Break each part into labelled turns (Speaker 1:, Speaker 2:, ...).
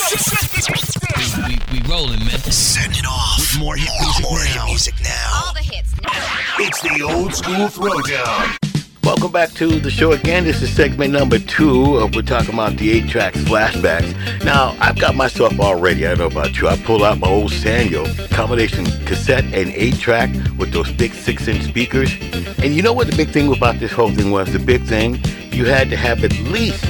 Speaker 1: We, we rolling, man.
Speaker 2: Send it off. With more hit music more now. Hit music now.
Speaker 3: All the hits. now.
Speaker 2: It's the old school throwdown.
Speaker 4: Welcome back to the show again. This is segment number two. Of, we're talking about the eight tracks flashbacks. Now, I've got myself all ready. I don't know about you. I pulled out my old Sanyo combination cassette and eight track with those big six inch speakers. And you know what the big thing about this whole thing was? The big thing, you had to have at least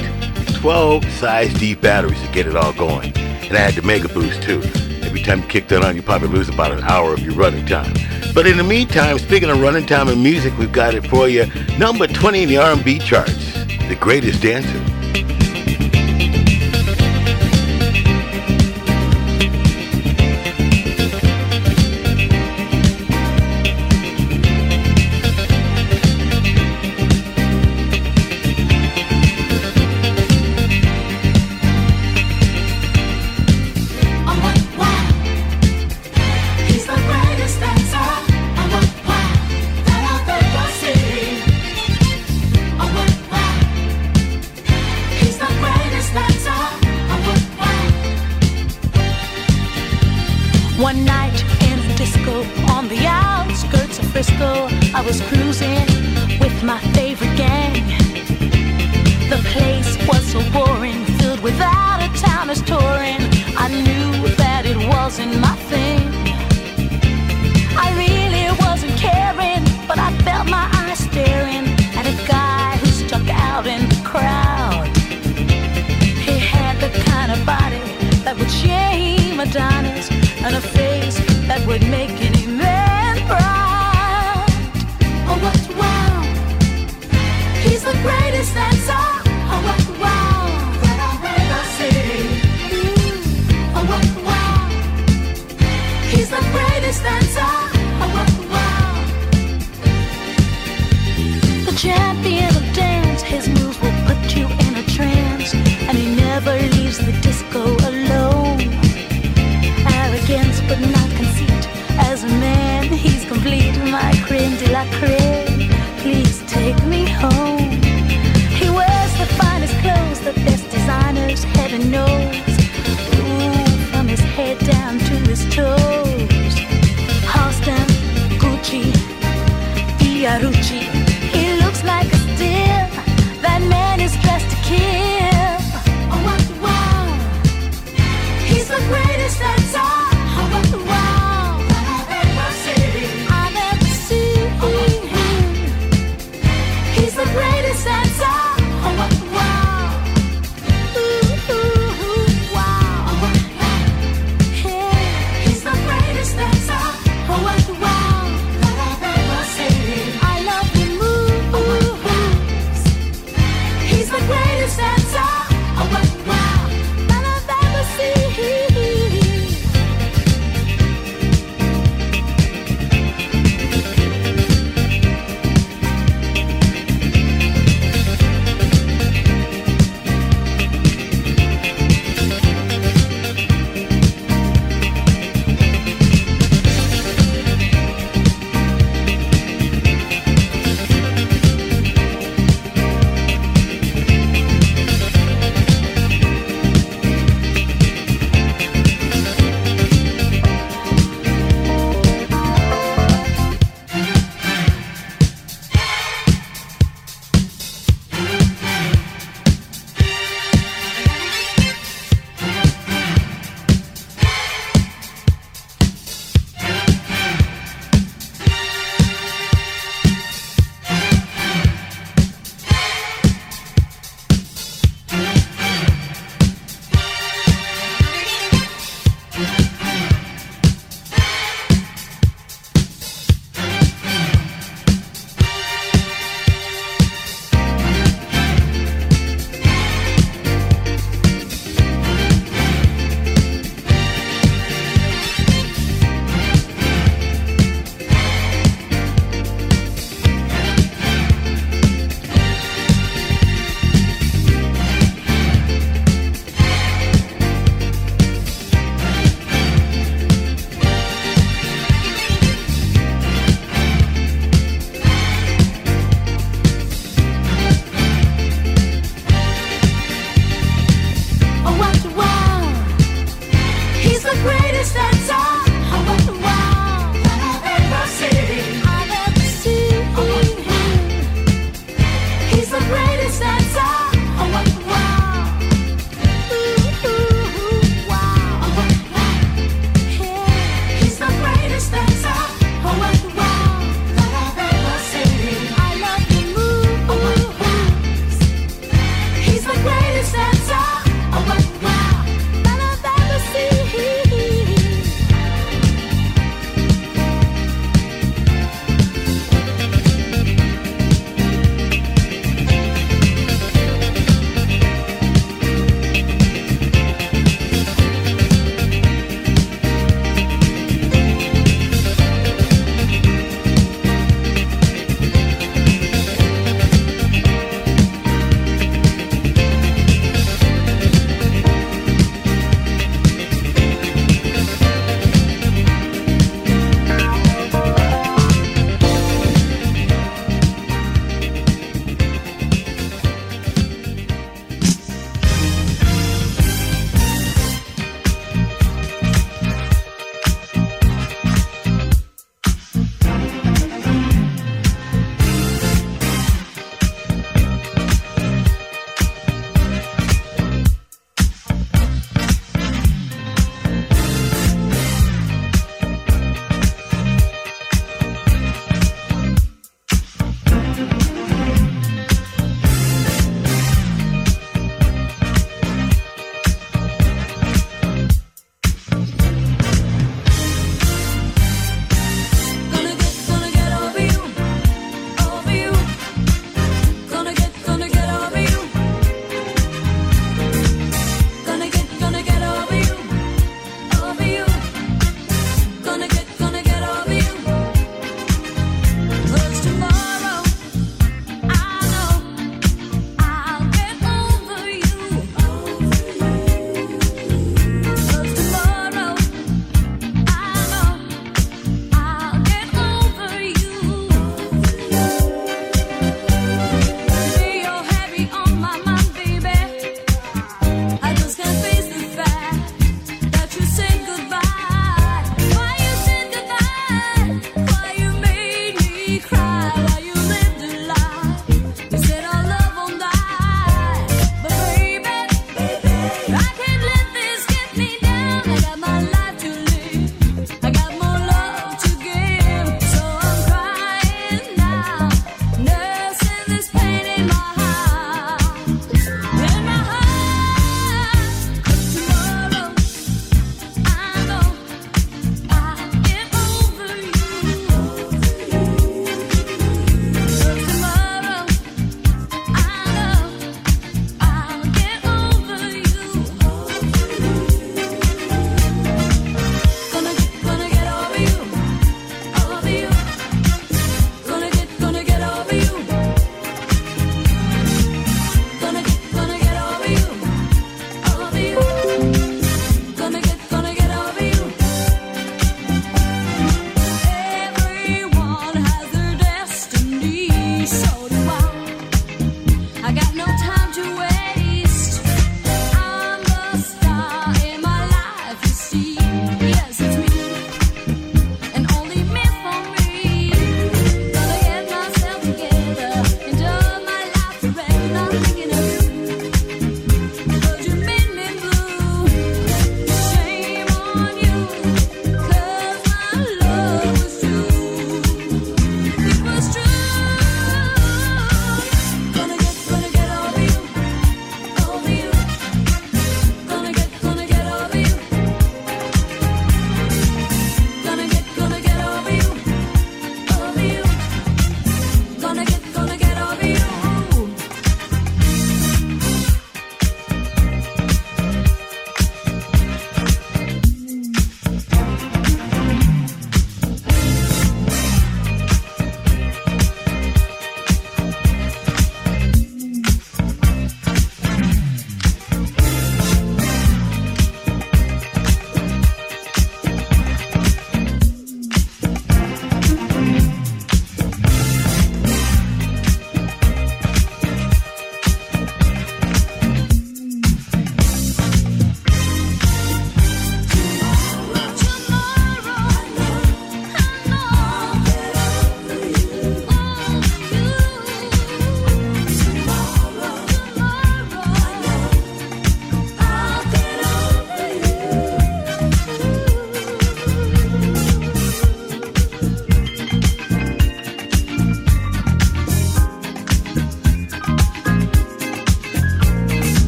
Speaker 4: 12 size D batteries to get it all going. And I had the Mega Boost too. Every time you kick that on, you probably lose about an hour of your running time. But in the meantime, speaking of running time and music, we've got it for you. Number 20 in the R&B charts, The Greatest Dancer.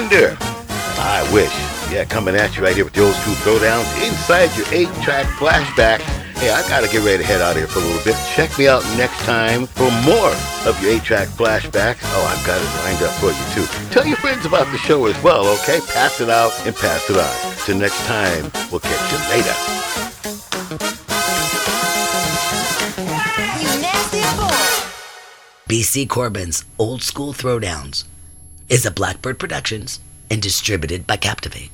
Speaker 5: Stevie Wonder. I wish. Yeah, coming at you right here with the old school throwdowns inside your eight track flashback. Hey, I gotta get ready to head out of here for a little bit. Check me out next time for more of your eight track flashbacks. Oh, I've got it lined up for you too. Tell your friends about the show as well, okay? Pass it out and pass it on. Till next time, we'll catch you later.
Speaker 1: You nasty boy.
Speaker 3: BC Corbin's Old School Throwdowns is a Blackbird Productions and distributed by Captivate.